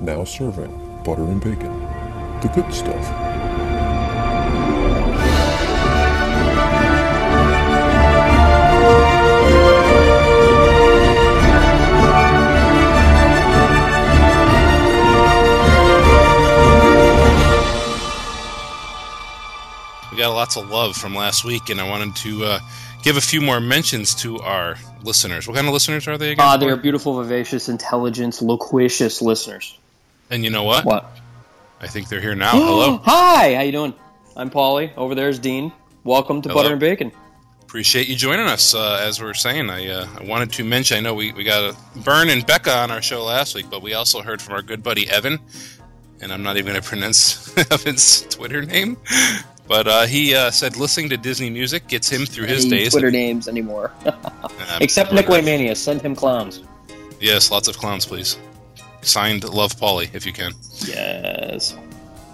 now serving butter and bacon. The good stuff. We got lots of love from last week, and I wanted to uh, give a few more mentions to our listeners. What kind of listeners are they again? Ah, they're beautiful, vivacious, intelligent, loquacious listeners. And you know what? What? I think they're here now. Hello. Hi, how you doing? I'm Paulie. Over there's Dean. Welcome to Hello. Butter and Bacon. Appreciate you joining us. Uh, as we were saying, I, uh, I wanted to mention. I know we, we got a Bern and Becca on our show last week, but we also heard from our good buddy Evan, and I'm not even going to pronounce Evan's Twitter name, but uh, he uh, said listening to Disney music gets him through his Any days. Twitter names anymore. Except Nick Waymania. Send him clowns. Yes, lots of clowns, please. Signed, Love Polly, if you can. Yes.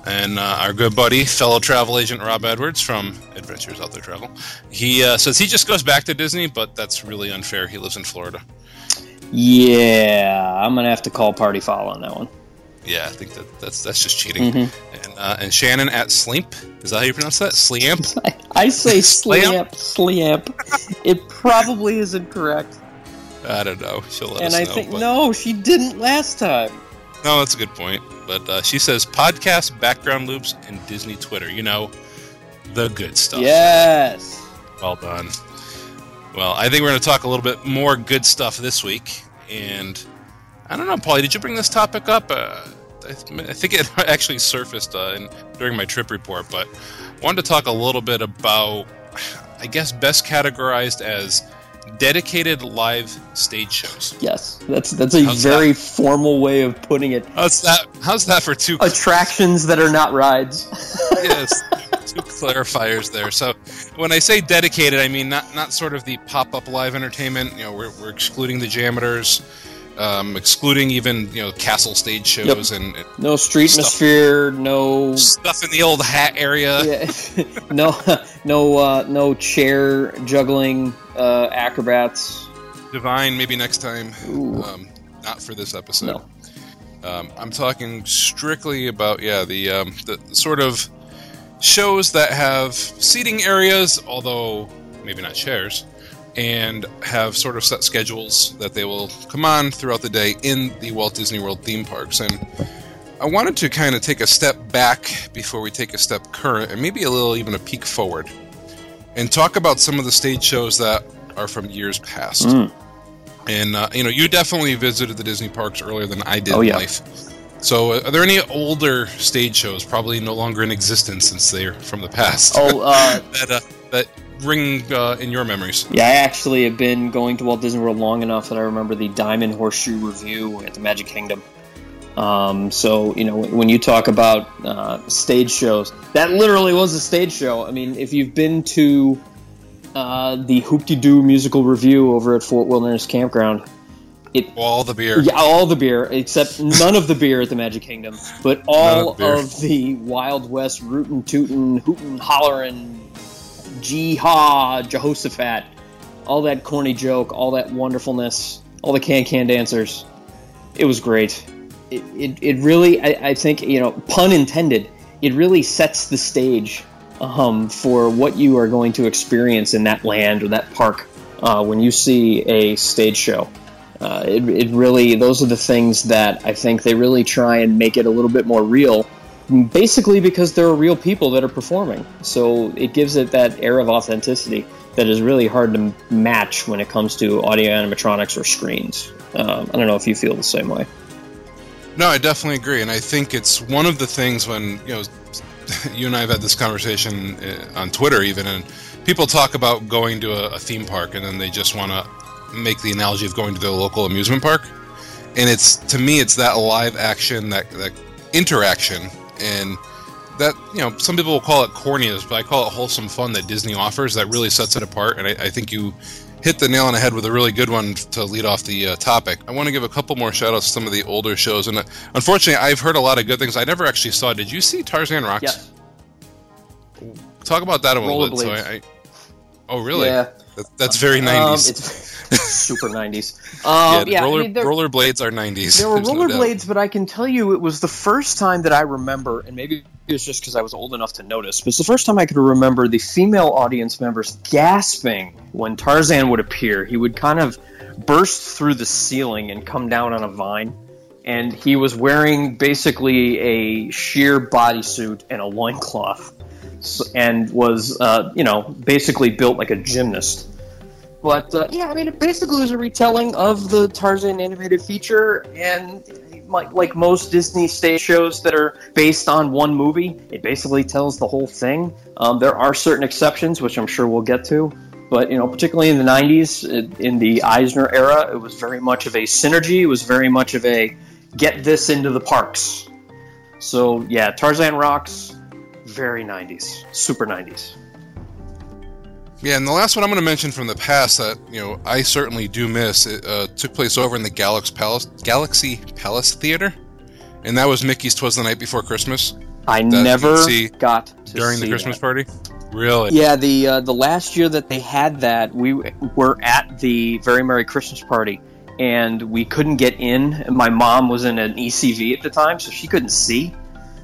And uh, our good buddy, fellow travel agent Rob Edwards from Adventures Out There Travel, he uh, says he just goes back to Disney, but that's really unfair. He lives in Florida. Yeah, I'm gonna have to call Party Foul on that one. Yeah, I think that that's that's just cheating. Mm-hmm. And, uh, and Shannon at Sleep, is that how you pronounce that? Sleamp? I, I say Slamp? slamp, slamp. It probably isn't correct. I don't know. She'll let and us I know. think but- no, she didn't last time. no, that's a good point. But uh, she says podcast, background loops, and Disney Twitter. You know, the good stuff. Yes. Well done. Well, I think we're going to talk a little bit more good stuff this week. And I don't know, Paulie, did you bring this topic up? Uh, I, th- I think it actually surfaced uh, in, during my trip report, but I wanted to talk a little bit about, I guess, best categorized as dedicated live stage shows. Yes. That's that's a How's very formal way of putting it. How's that? How's that for two? Attractions that are not rides. yes, two clarifiers there. So when I say dedicated, I mean not not sort of the pop up live entertainment. You know, we're, we're excluding the jammers, um, excluding even you know castle stage shows and, and No street atmosphere. No. stuff in the old hat area. Yeah, no, no, uh, no chair juggling uh, acrobats. Divine, maybe next time. Um, not for this episode. No. Um, I'm talking strictly about yeah the um, the sort of shows that have seating areas, although maybe not chairs, and have sort of set schedules that they will come on throughout the day in the Walt Disney World theme parks. And I wanted to kind of take a step back before we take a step current, and maybe a little even a peek forward, and talk about some of the stage shows that are from years past. Mm. And uh, you know, you definitely visited the Disney parks earlier than I did Oh, in yeah. life. So, uh, are there any older stage shows, probably no longer in existence since they're from the past, Oh, uh, that uh, that ring uh, in your memories? yeah. I actually have been going to Walt Disney World long enough that I remember the Diamond Horseshoe Revue at the Magic Kingdom. Um, so you know when you talk about uh, stage shows, that literally was a stage show. I mean, if you've been to uh, the Hoop Doo musical revue over at Fort Wilderness Campground, it All the beer. Yeah, all the beer, except none of the beer at the Magic Kingdom, but all of of the Wild West rootin' tootin', hootin' hollerin', haw, Jehoshaphat, all that corny joke, all that wonderfulness, all the can can dancers. It was great. It, it, it really, I, I think, you know, pun intended, it really sets the stage um, for what you are going to experience in that land or that park uh, when you see a stage show. Uh, it, it really, those are the things that I think they really try and make it a little bit more real. Basically, because there are real people that are performing, so it gives it that air of authenticity that is really hard to match when it comes to audio animatronics or screens. Um, I don't know if you feel the same way. No, I definitely agree, and I think it's one of the things when you know you and I have had this conversation uh, on Twitter, even, and people talk about going to a, a theme park, and then they just want to make the analogy of going to the local amusement park, and it's to me, it's that live action, that that interaction, and that you know some people will call it corniness, but I call it wholesome fun that Disney offers that really sets it apart, and I, I think you hit the nail on the head with a really good one to lead off the uh, topic. I want to give a couple more shout outs to some of the older shows. And uh, unfortunately, I've heard a lot of good things. I never actually saw. Did you see Tarzan Rocks? Yes. Talk about that a little bit. So I, I, Oh, really? Yeah. That, that's very Um, 90s. it's super 90s. Um, yeah, I roller, mean, there- rollerblades are 90s. There were There's no rollerblades, but I can tell you it was the first time that I remember, and maybe it was just because I was old enough to notice, but it's the first time I could remember the female audience members gasping when Tarzan would appear. He would kind of burst through the ceiling and come down on a vine, and he was wearing basically a sheer bodysuit and a loincloth, and was, uh, you know, basically built like a gymnast. But uh, yeah, I mean, it basically was a retelling of the Tarzan animated feature, and like, most Disney stage shows that are based on one movie, it basically tells the whole thing. Um, there are certain exceptions, which I'm sure we'll get to, but you know, particularly in the '90s, it- in the Eisner era, it was very much of a synergy. It was very much of a get this into the parks. So yeah, Tarzan rocks, very '90s, super '90s. Yeah, and the last one I'm going to mention from the past that you know I certainly do miss it uh, took place over in the Galaxy Palace Galaxy Palace Theater, and that was Mickey's "Twas the Night Before Christmas" I never got to during the Christmas that. party. Really? Yeah, the uh, the last year that they had that, we were at the Very Merry Christmas party, and we couldn't get in. My mom was in an ECV at the time, so she couldn't see.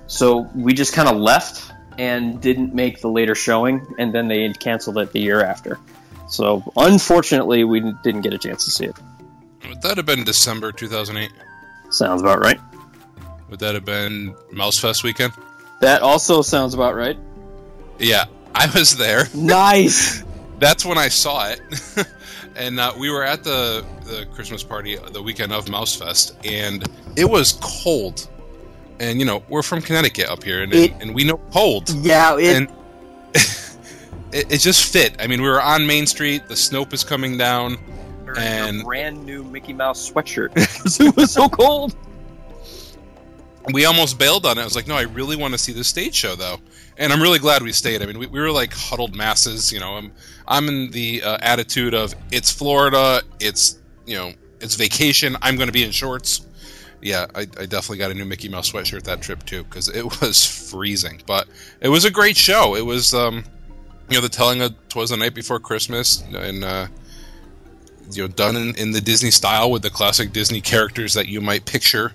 So we just kind of left and didn't make the later showing, and then they canceled it the year after. So unfortunately, we didn't get a chance to see it. Would that have been December 2008? Sounds about right. Would that have been Mouse Fest weekend? That also sounds about right. Yeah, I was there. Nice. That's when I saw it, and uh, we were at the the Christmas party the weekend of Mouse Fest, and it was cold. And you know we're from Connecticut up here, and, It- and we know cold. yeah, it, and it, it just fit. I mean, we were on Main Street. The Snope is coming down. and- a brand new Mickey Mouse sweatshirt because it was so cold. We almost bailed on it. I was like, no, I really want to see this stage show, though. And I'm really glad we stayed. I mean, we, we were like huddled masses. You know, I'm I'm in the uh, attitude of it's Florida. It's you know it's vacation. I'm going to be in shorts. Yeah, I, I definitely got a new Mickey Mouse sweatshirt that trip too because it was freezing. But it was a great show. It was um, you know the telling of "Twas the Night Before Christmas" and uh, you know done in, in the Disney style with the classic Disney characters that you might picture.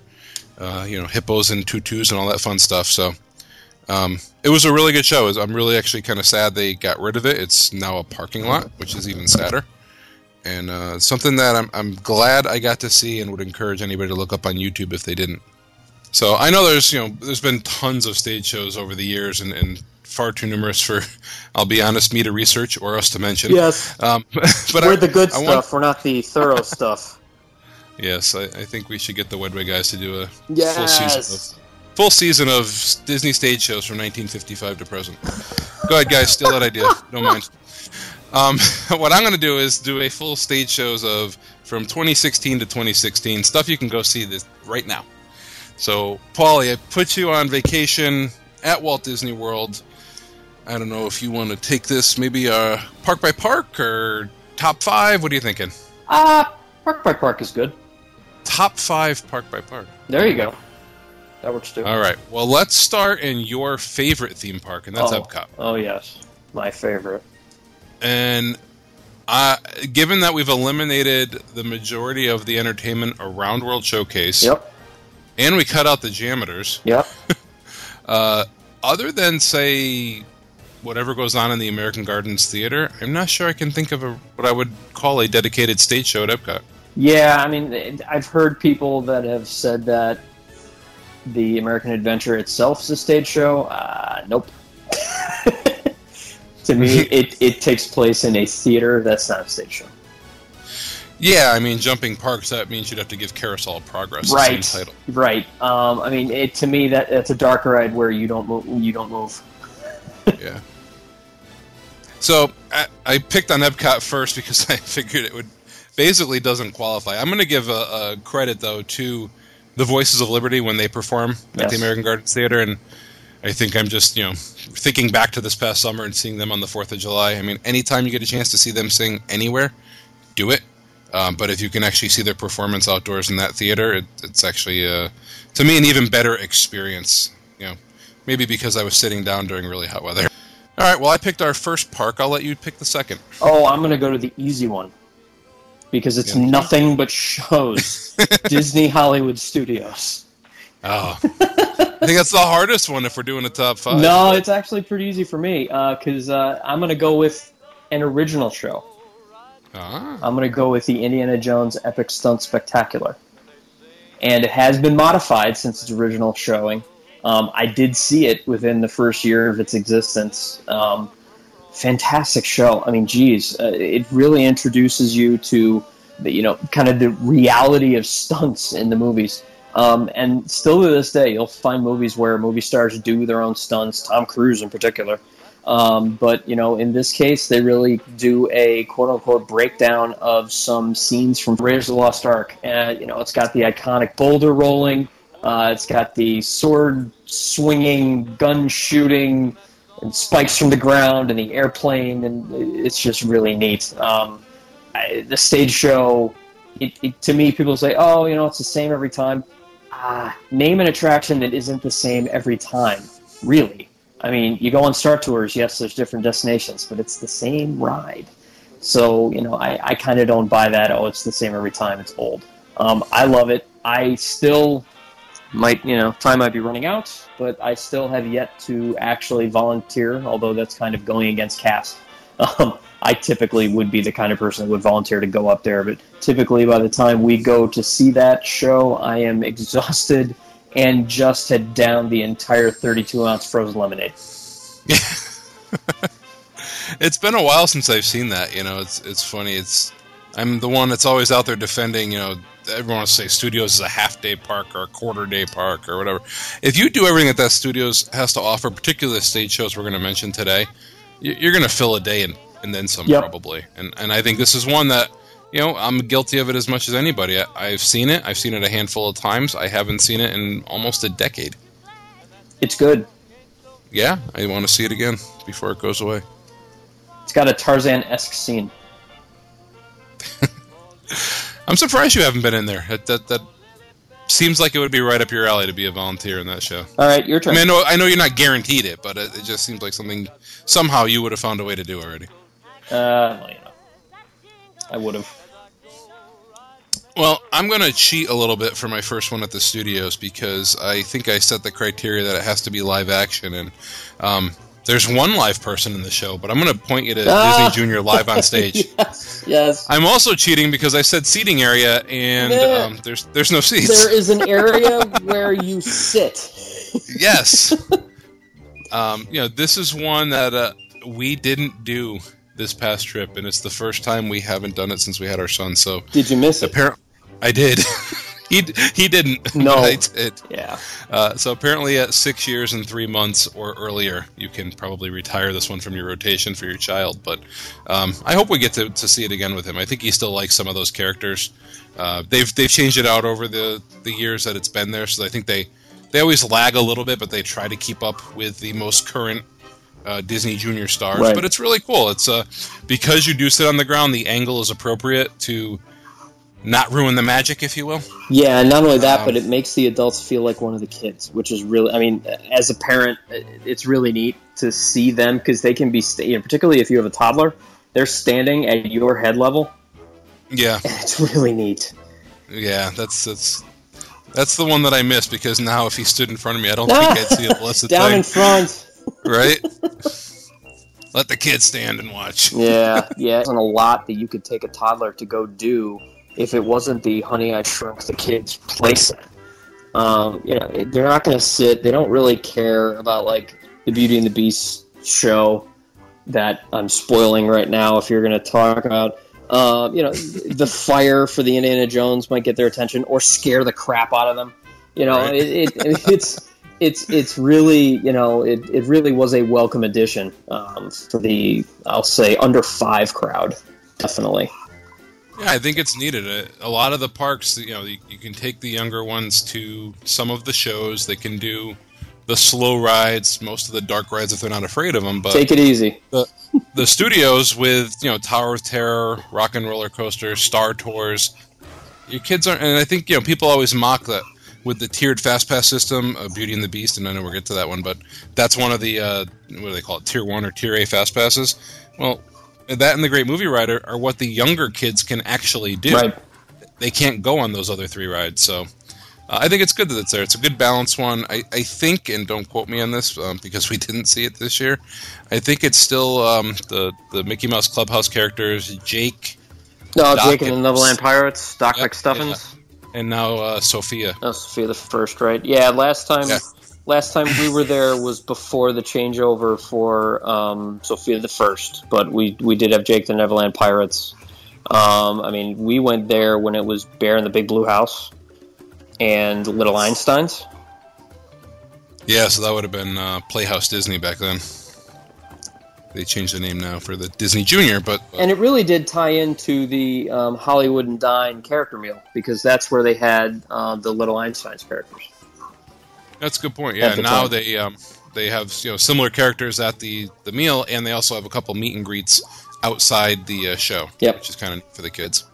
Uh, you know, hippos and tutus and all that fun stuff. So um, it was a really good show. I'm really actually kind of sad they got rid of it. It's now a parking lot, which is even sadder. And uh, something that I'm, I'm glad I got to see and would encourage anybody to look up on YouTube if they didn't. So I know there's you know there's been tons of stage shows over the years and, and far too numerous for I'll be honest me to research or us to mention. Yes, Um, but we're I, the good I stuff. want- we're not the thorough stuff. yes, I, I think we should get the Wedway guys to do a full season of full season of Disney stage shows from 1955 to present. Go ahead, guys, steal that idea. Don't mind. Um, what I'm going to do is do a full stage shows of from 2016 to 2016 stuff you can go see this right now. So, Paulie, I put you on vacation at Walt Disney World. I don't know if you want to take this maybe uh, park by park or top five. What are you thinking? Ah, park by park is good. Top five park by park. There you go. That works too. All right. Well, let's start in your favorite theme park, and that's oh. Epcot. Oh yes, my favorite. And uh, given that we've eliminated the majority of the entertainment around World Showcase, Yep. and we cut out the Jammitors, Yep. uh, other than say whatever goes on in the American Gardens Theater, I'm not sure I can think of a, what I would call a dedicated stage show at Epcot. Yeah, I mean, I've heard people that have said that the American Adventure itself is a stage show. Uh, nope. to me, it, it takes place in a theater. That's not a stage show. Yeah, I mean, jumping parks, that means you'd have to give Carousel Progress the Right. same title. Right. Um, I mean, it, to me, that that's a dark ride where you don't move. You don't move. yeah. So I, I picked on Epcot first because I figured it would basically doesn't qualify. I'm going to give a, a credit though to the Voices of Liberty when they perform at Yes. the American Gardens Theater, and I think I'm just you know thinking back to this past summer and seeing them on the Fourth of July. I mean, anytime you get a chance to see them sing anywhere, do it. Um, but if you can actually see their performance outdoors in that theater, it, it's actually uh, to me an even better experience. You know, maybe because I was sitting down during really hot weather. All right. Well, I picked our first park. I'll let you pick the second. Oh, I'm going to go to the easy one because it's Yeah. nothing but shows. Disney Hollywood Studios. Oh, I think that's the hardest one if we're doing a top five. No, it's actually pretty easy for me because uh, I'm going to go with an original show. Ah, I'm going to go with the Indiana Jones Epic Stunt Spectacular. And it has been modified since its original showing. Um, I did see it within the first year of its existence. Um, fantastic show. I mean, geez, uh, it really introduces you to the, you know, kind of the reality of stunts in the movies. Um, and still to this day, you'll find movies where movie stars do their own stunts. Tom Cruise, in particular. Um, but you know, in this case, they really do a quote unquote breakdown of some scenes from Raiders of the Lost Ark. And you know, it's got the iconic boulder rolling. Uh, it's got the sword swinging, gun shooting, and spikes from the ground, and the airplane, and it's just really neat. Um, I, the stage show, it, it, to me, people say, "Oh, you know, it's the same every time." Ah, name an attraction that isn't the same every time. Really, I mean, you go on Star Tours, yes, there's different destinations, but it's the same ride. So, you know, I, I kind of don't buy that. Oh, it's the same every time. It's old. Um, I love it. I still might, you know, time might be running out, but I still have yet to actually volunteer, although that's kind of going against cast. Um, I typically would be the kind of person that would volunteer to go up there, but typically by the time we go to see that show, I am exhausted and just had down the entire 32 ounce frozen lemonade. it's been a while since I've seen that. You know, it's it's funny. It's I'm the one that's always out there defending. You know, everyone wants to say studios is a half day park or a quarter day park or whatever. If you do everything that that studios has to offer, particularly the stage shows we're going to mention today, you're going to fill a day and, and then some Yep. probably. And and I think this is one that you know I'm guilty of it as much as anybody. I, I've seen it. I've seen it a handful of times. I haven't seen it in almost a decade. It's good. Yeah, I want to see it again before it goes away. It's got a Tarzan esque scene. I'm surprised you haven't been in there. That, that that seems like it would be right up your alley to be a volunteer in that show. All right, your I turn. mean, I know, I know you're not guaranteed it, but it, it just seems like something somehow you would have found a way to do already. Uh, well, you know, I would have. Well, I'm going to cheat a little bit for my first one at the studios because I think I set the criteria that it has to be live action, and um, there's one live person in the show, but I'm going to point you to Ah! Disney Junior live on stage. yes, yes. I'm also cheating because I said seating area, and um, there's there's no seats. There is an area where you sit. yes. um, you know, this is one that uh, we didn't do this past trip, and it's the first time we haven't done it since we had our son. So Did you miss it? apparently, I did. He he didn't. No. I did. Yeah. Uh, so apparently, at six years and three months or earlier, you can probably retire this one from your rotation for your child. But um, I hope we get to, to see it again with him. I think he still likes some of those characters. Uh, they've they've changed it out over the the years that it's been there. So I think they they always lag a little bit, but they try to keep up with the most current. Uh, Disney Junior stars, Right. but it's really cool. It's uh, because you do sit on the ground, the angle is appropriate to not ruin the magic, if you will. Yeah, and not only that, Um, but it makes the adults feel like one of the kids, which is really, I mean, as a parent, it's really neat to see them because they can be, you know, particularly if you have a toddler, they're standing at your head level. Yeah, And it's really neat. Yeah, that's that's that's the one that I missed because now if he stood in front of me, I don't think I'd see a blessed Down thing. in front. right? Let the kids stand and watch. Yeah, yeah. There's a lot that you could take a toddler to go do if it wasn't the Honey I Shrunk the Kids playset. Um, you know, they're not going to sit. They don't really care about like the Beauty and the Beast show that I'm spoiling right now. If you're going to talk about, uh, you know, the fire for the Indiana Jones might get their attention or scare the crap out of them. You know, Right. it, it, it's it's it's really you know it, it really was a welcome addition um, for the I'll say under five crowd definitely Yeah, I think it's needed. A, a lot of the parks, you know, you, you can take the younger ones to some of the shows. They can do the slow rides, most of the dark rides if they're not afraid of them. But take it easy the studios with you know Tower of Terror, Rock and Roller Coaster, Star Tours. Your kids aren't, and I think you know people always mock that with the tiered fast pass system of Beauty and the Beast, and I know we'll get to that one, but that's one of the uh, what do they call it, tier one or tier A fast passes. Well, that and the Great Movie Ride are, are what the younger kids can actually do. Right. They can't go on those other three rides, so uh, I think it's good that it's there. It's a good balance one. I, I think, and don't quote me on this um, because we didn't see it this year. I think it's still um, the the Mickey Mouse Clubhouse characters, Jake, No, Doc Jake and the Neverland Pirates, Doc Yep, McStuffins. and now uh, Sofia. Oh, Sofia the First, right? Yeah, last time Yeah. Last time we were there was before the changeover for um, Sofia the First, but we we did have Jake the Neverland Pirates. Um, I mean, we went there when it was Bear in the Big Blue House and Little Einsteins. Yeah, so that would have been uh, Playhouse Disney back then. They changed the name now for the Disney Junior, but uh, And it really did tie into the um, Hollywood and Vine character meal because that's where they had uh, the Little Einsteins characters. That's a good point. Yeah, now time. they um, they have you know similar characters at the the meal, and they also have a couple meet and greets outside the uh, show, Yep. which is kind of for the kids.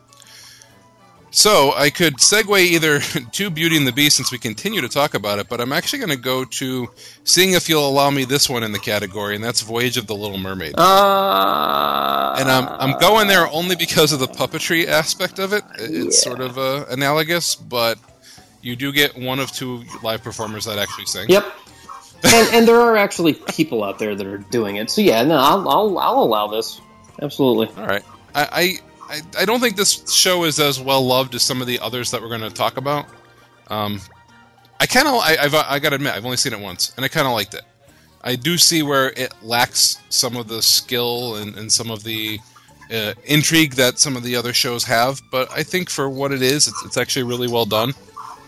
So I could segue either to Beauty and the Beast since we continue to talk about it, but I'm actually going to go to seeing if you'll allow me this one in the category, and that's Voyage of the Little Mermaid. Uh, and I'm I'm going there only because of the puppetry aspect of it. It's Yeah. sort of uh, analogous, but you do get one of two live performers that actually sing. Yep. and, and there are actually people out there that are doing it. So yeah, no, I'll, I'll, I'll allow this. Absolutely. All right. I, I I don't think this show is as well loved as some of the others that we're going to talk about. Um, I kind of I, I've I got to admit I've only seen it once, and I kind of liked it. I do see where it lacks some of the skill and, and some of the uh, intrigue that some of the other shows have, but I think for what it is, it's, it's actually really well done.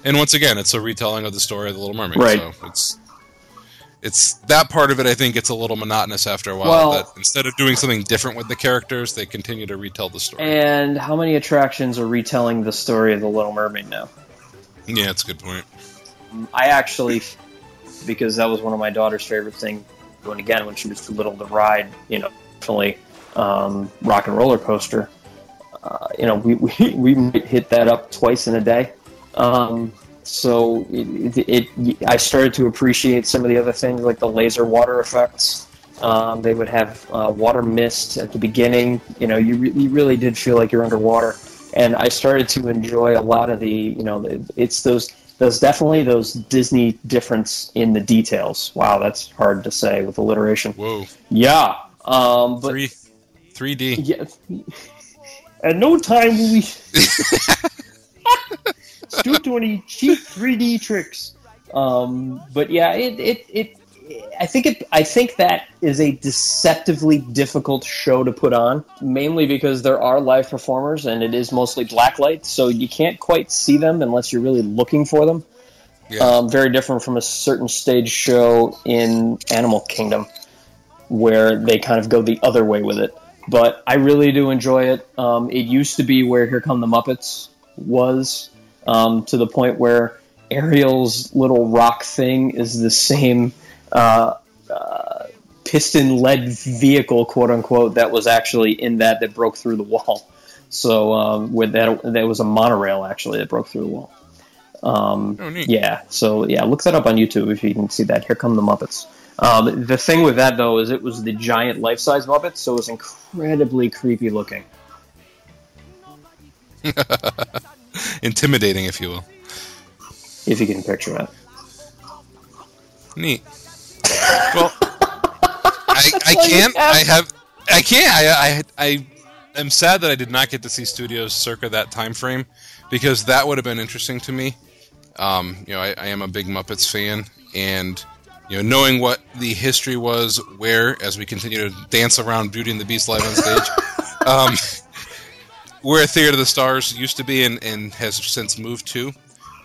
And once again, it's a retelling of the story of the Little Mermaid. Right. So it's it's that part of it. I think it's a little monotonous after a while. Well- that instead of doing something different with the characters, they continue to retell the story. And how many attractions are retelling the story of the Little Mermaid now? yeah, that's a good point. I actually, because that was one of my daughter's favorite things. When again, when she was too little to ride, you know, definitely um, rock and roller coaster. Uh, you know, we, we we might hit that up twice in a day. Um, so it, it, it, I started to appreciate some of the other things like the laser water effects. Um, they would have uh, water mist at the beginning. You know, you, re- you really did feel like you're underwater. And I started to enjoy a lot of the, you know, it's those those definitely those Disney difference in the details. Wow, that's hard to say with alliteration. Whoa, Yeah, um, but three, three D. yeah, at no time will we to any cheap 3D tricks. Um, but yeah, it, it, it, I think it, I think that is a deceptively difficult show to put on, mainly because there are live performers and it is mostly blacklight, so you can't quite see them unless you're really looking for them. Yeah. Um, very different from a certain stage show in Animal Kingdom, where they kind of go the other way with it. But I really do enjoy it. Um, it used to be where Here Come the Muppets was, um, to the point where Ariel's little rock thing is the same uh, uh, piston led vehicle, quote unquote, that was actually in that that broke through the wall. So um, with that, there was a monorail actually that broke through the wall. Um, Oh, yeah, so yeah, look that up on YouTube if you can see that. Here come the Muppets. Um, the thing with that though is it was the giant life size Muppets, so it was incredibly creepy looking. Intimidating, if you will. If you can picture it. Neat. Well, I, I can't. I have. I can't. I, I. I am sad that I did not get to see studios circa that time frame because that would have been interesting to me. Um, you know, I, I am a big Muppets fan, and you know, knowing what the history was, where as we continue to dance around Beauty and the Beast live on stage, um, where Theater of the Stars used to be and, and has since moved to.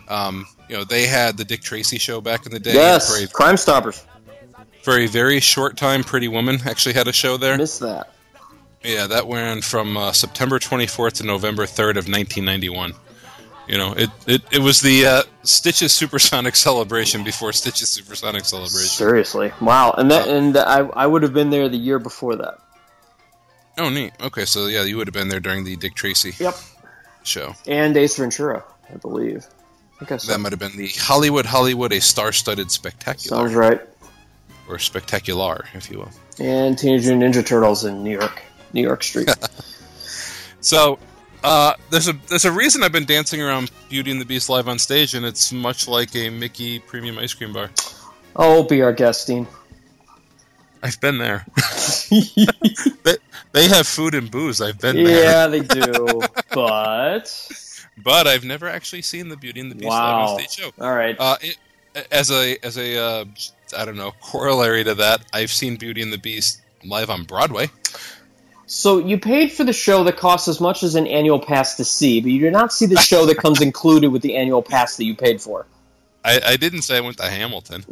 Um, you know, they had the Dick Tracy show back in the day. Yes, a Crime Stoppers. for a very short time, Pretty Woman actually had a show there. Missed that. Yeah, that went from uh, September 24th to November 3rd of 1991. You know, it, it, it was the uh, Stitch's Supersonic Celebration before Stitch's Supersonic Celebration. Seriously, wow! And that and I I would have been there the year before that. Oh, neat. Okay, so yeah, you would have been there during the Dick Tracy Yep. show. And Ace Ventura, I believe. I guess so. That might have been the Hollywood Hollywood, a star-studded spectacular, Sounds right. or spectacular, if you will. And Teenage Mutant Ninja Turtles in New York, New York Street. So uh, there's a there's a reason I've been dancing around Beauty and the Beast live on stage, and it's much like a Mickey premium ice cream bar. oh, be our guest, Dean. I've been there. they, they have food and booze. I've been there, yeah, they do. but but I've never actually seen the Beauty and the Beast live wow. on stage show. All right. Uh, it, as a as a uh, I don't know corollary to that, I've seen Beauty and the Beast live on Broadway. So you paid for the show that costs as much as an annual pass to see, but you did not see the show that comes included with the annual pass that you paid for. I, I didn't say I went to Hamilton.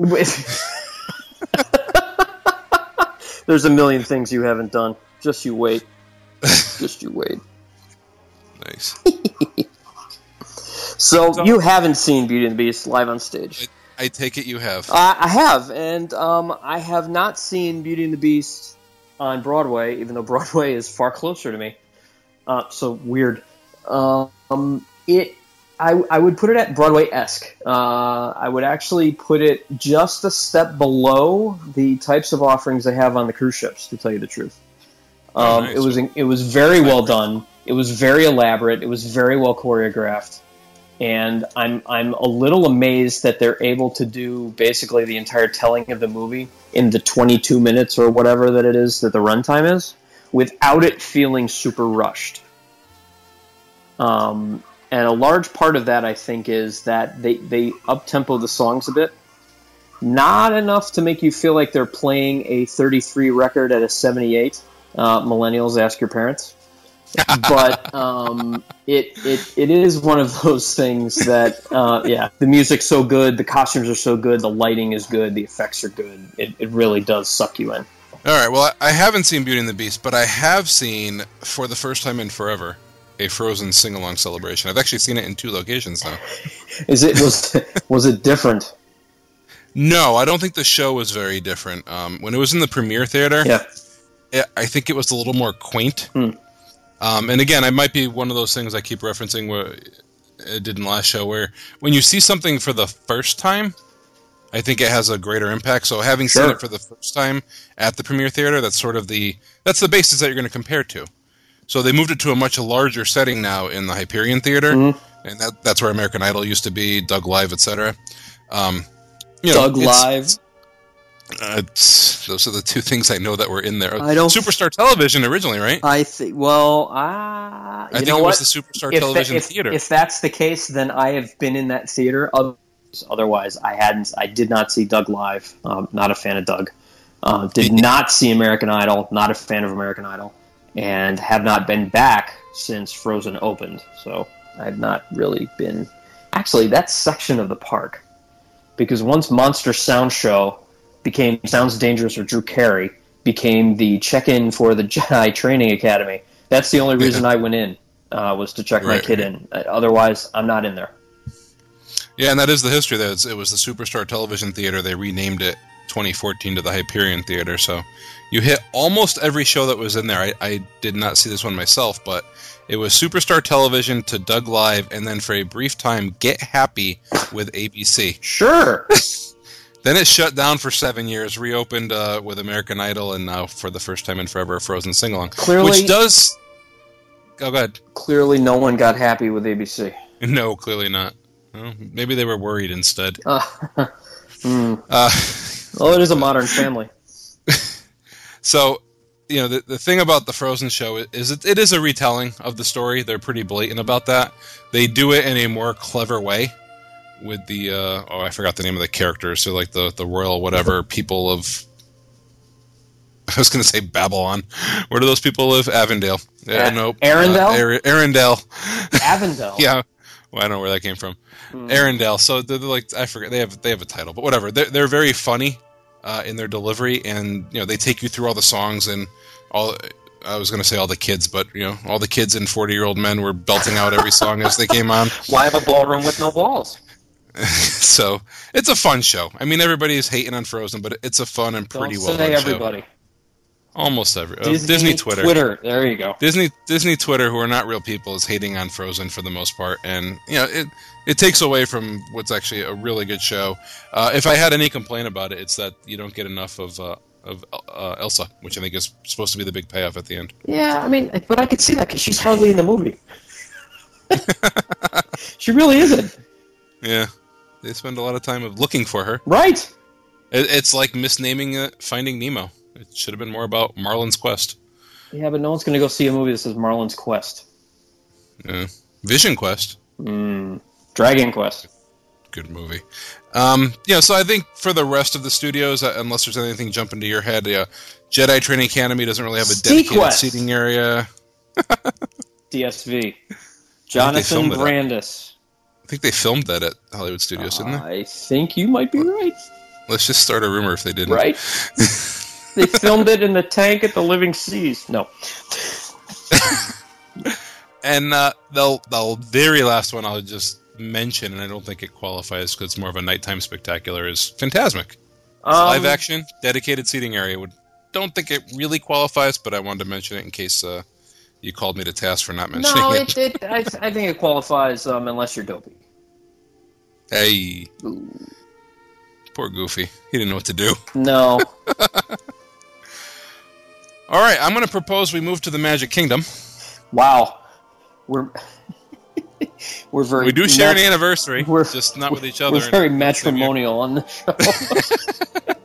There's a million things you haven't done. Just you wait. Just you wait. Nice. So, So- you haven't seen Beauty and the Beast live on stage. I take it you have. Uh, I have, and um, I have not seen Beauty and the Beast on Broadway, even though Broadway is far closer to me. Uh, so weird. Um, it, I, I would put it at Broadway esque. Uh, I would actually put it just a step below the types of offerings they have on the cruise ships. To tell you the truth, um, Oh, nice. it was it was very well done. It was very elaborate. It was very well choreographed and I'm I'm a little amazed that they're able to do basically the entire telling of the movie in the 22 minutes or whatever that it is that the runtime is, without it feeling super rushed. Um, and a large part of that, I think, is that they they up tempo the songs a bit, not enough to make you feel like they're playing a 33 record at a 78. Uh, millennials, ask your parents but um, it, it it is one of those things that uh, yeah the music's so good the costumes are so good the lighting is good the effects are good it, it really does suck you in All right. Well, I haven't seen Beauty and the Beast, but I have seen for the first time in forever a Frozen sing-along celebration. I've actually seen it in two locations now. is it was was it different No, I don't think the show was very different. Um, when it was in the premiere theater, yeah I think it was a little more quaint. Hmm. Um, and again, I might be one of those things I keep referencing where it did in the last show, where when you see something for the first time, I think it has a greater impact. So having seen it for the first time at the premiere theater, that's sort of the that's the basis that you're going to compare to. So they moved it to a much larger setting now in the Hyperion Theater, Mhm. and that, that's where American Idol used to be, Doug Live, etc. Um, you know, Doug it's- Live uh, those are the two things I know that were in there. I don't- Superstar Television originally, right? I think well uh, I think it what was the Superstar if, Television if, Theater. if that's the case then I have been in that theater otherwise I hadn't I did not see Doug live um, not a fan of Doug uh, did not see American Idol not a fan of American Idol and have not been back since Frozen opened. So I've not really been. Actually, that section of the park, because once Monster Sound Show became Sounds Dangerous or Drew Carey became the check-in for the Jedi Training Academy. That's the only reason I went in uh, was to check my Right, kid right. in. Uh, Otherwise, I'm not in there. yeah, and that is the history there. It was the Superstar Television Theater. They renamed it 2014 to the Hyperion Theater. So you hit almost every show that was in there. I, I did not see this one myself, but it was Superstar Television to Doug Live, and then for a brief time, Get Happy with ABC. Sure. Then it shut down for seven years, reopened uh, with American Idol, and now for the first time in forever, a Frozen sing along. Clearly- Which does. Oh, go ahead. Clearly, no one got happy with ABC. No, clearly not. Well, maybe they were worried instead. Uh, mm. Uh, Well, it is a modern family. so, you know, the, the thing about the Frozen show is it, it is a retelling of the story. They're pretty blatant about that. They do it in a more clever way with the, uh, oh, I forgot the name of the characters. So, like the, the royal whatever people of. I was going to say Babylon. Where do those people live? Avondale. Yeah, A- nope. Arendelle? Uh, Ar- Arendelle. Avondale. yeah. Well, I don't know where that came from. Hmm. Arendelle. So they're, they're like I forget they have they have a title, but whatever. They're they're very funny uh, in their delivery, and you know they take you through all the songs and all. I was going to say all the kids, but you know all the kids and forty year old men were belting out every song as they came on. Why have a ballroom with no balls? so it's a fun show. I mean, everybody is hating on Frozen, but it's a fun and pretty Don't well say done show. everybody. Almost every uh, Disney, Twitter. Twitter. There you go. Disney Disney Twitter, who are not real people, is hating on Frozen for the most part, and you know it it takes away from what's actually a really good show. Uh, if I had any complaint about it, it's that you don't get enough of uh, of uh, Elsa, which I think is supposed to be the big payoff at the end. Yeah, I mean, but I could see that because she's hardly in the movie. she really isn't. Yeah, they spend a lot of time of looking for her. Right. It, it's like misnaming it Finding Nemo. It should have been more about Marlin's Quest. Yeah, but no one's going to go see a movie that says Marlin's Quest. Yeah. Vision Quest. Mm. Dragon Quest. Good movie. Um, yeah, so I think for the rest of the studios, uh, unless there's anything jump into your head, yeah, Jedi Training Academy doesn't really have a dedicated SeaQuest. seating area. DSV. Jonathan Brandis. I think they filmed that at Hollywood Studios, didn't they? I think you might be right. Let's just start a rumor if they didn't. Right? they filmed it in the tank at the Living Seas. No. And uh, the the very last one I'll just mention, and I don't think it qualifies because it's more of a nighttime spectacular, is Fantasmic. Um, Live action, dedicated seating area. Would don't think it really qualifies, but I wanted to mention it in case uh, you called me to task for not mentioning No, it. it, it, I, I think it qualifies um, unless you're dopey. Hey, poor Goofy. He didn't know what to do. No. All right, I'm going to propose we move to the Magic Kingdom. wow. We're we're very We do share an anniversary, we're- just not with each other. We're very in the same year. matrimonial on the show.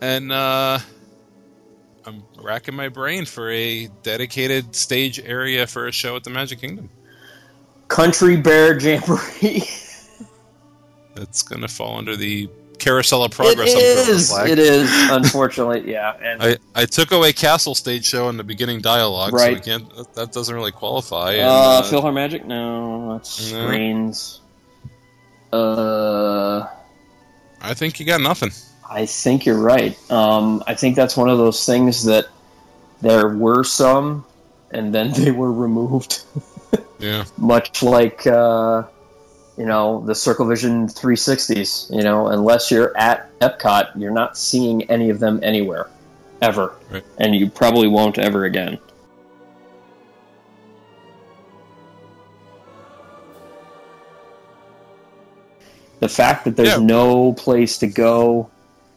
And uh, racking my brain for a dedicated stage area for a show at the Magic Kingdom. Country Bear Jamboree. That's going to fall under the Carousel of Progress. it is. It is. Unfortunately, yeah. And I, I took away Castle Stage Show in the beginning dialogue, so we Right. can't. That, doesn't really qualify. and, uh, uh, Philharmagic? No, that's No. screens. Uh, I think you got nothing. I think you're right. Um, I think that's one of those things that there were some, and then they were removed. Yeah, Much like uh, you know the Circle Vision 360s. You know, unless you're at Epcot, you're not seeing any of them anywhere, ever, Right. and you probably won't ever again. The fact that there's Yeah. no place to go,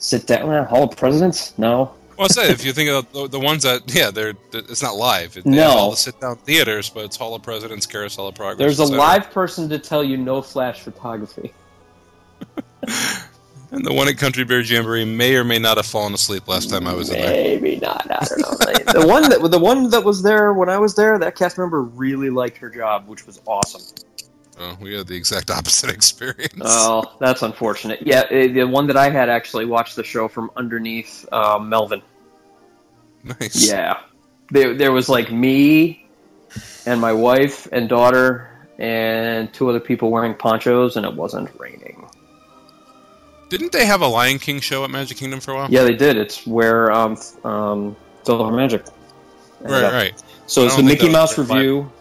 sit down. eh, Hall of Presidents? No. well, I say if you think of the, the ones that yeah, they're it's not live. It, No. all the sit down theaters, but it's Hall of Presidents, Carousel of Progress. There's a live person to tell you no flash photography. and the one at Country Bear Jamboree may or may not have fallen asleep last time I was in there. Maybe not. I don't know. the one that the one that was there when I was there, that cast member really liked her job, which was awesome. Oh, we had the exact opposite experience. Oh, that's unfortunate. Yeah, eh, the one that I had actually watched the show from underneath uh, Melvin. nice. Yeah, there there was like me and my wife and daughter and two other people wearing ponchos, and it wasn't raining. Didn't they have a Lion King show at Magic Kingdom for a while? Yeah, they did. It's where um um Magic. Right, right. So it's the Mickey Mouse review,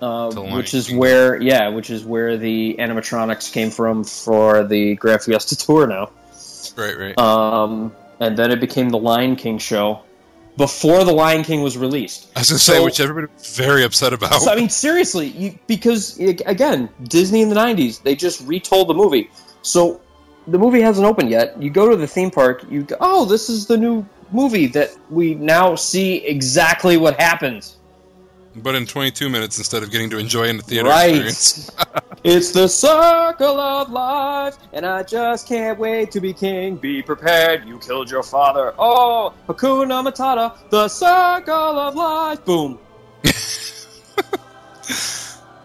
uh, which is where yeah, which is where the animatronics came from for the Grand Fiesta tour now. Right, right. Um, and then it became the Lion King show before the Lion King was released. I was going to say, which everybody was very upset about. So, I mean, seriously, you, because again, Disney in the '90s, they just retold the movie. So the movie hasn't opened yet. You go to the theme park, you go, oh, this is the new movie that we now see exactly what happens. But in 22 minutes instead of getting to enjoy in the theater right. experience. it's the circle of life, and I just can't wait to be king. Be prepared, you killed your father. Oh, Hakuna Matata, the circle of life. Boom.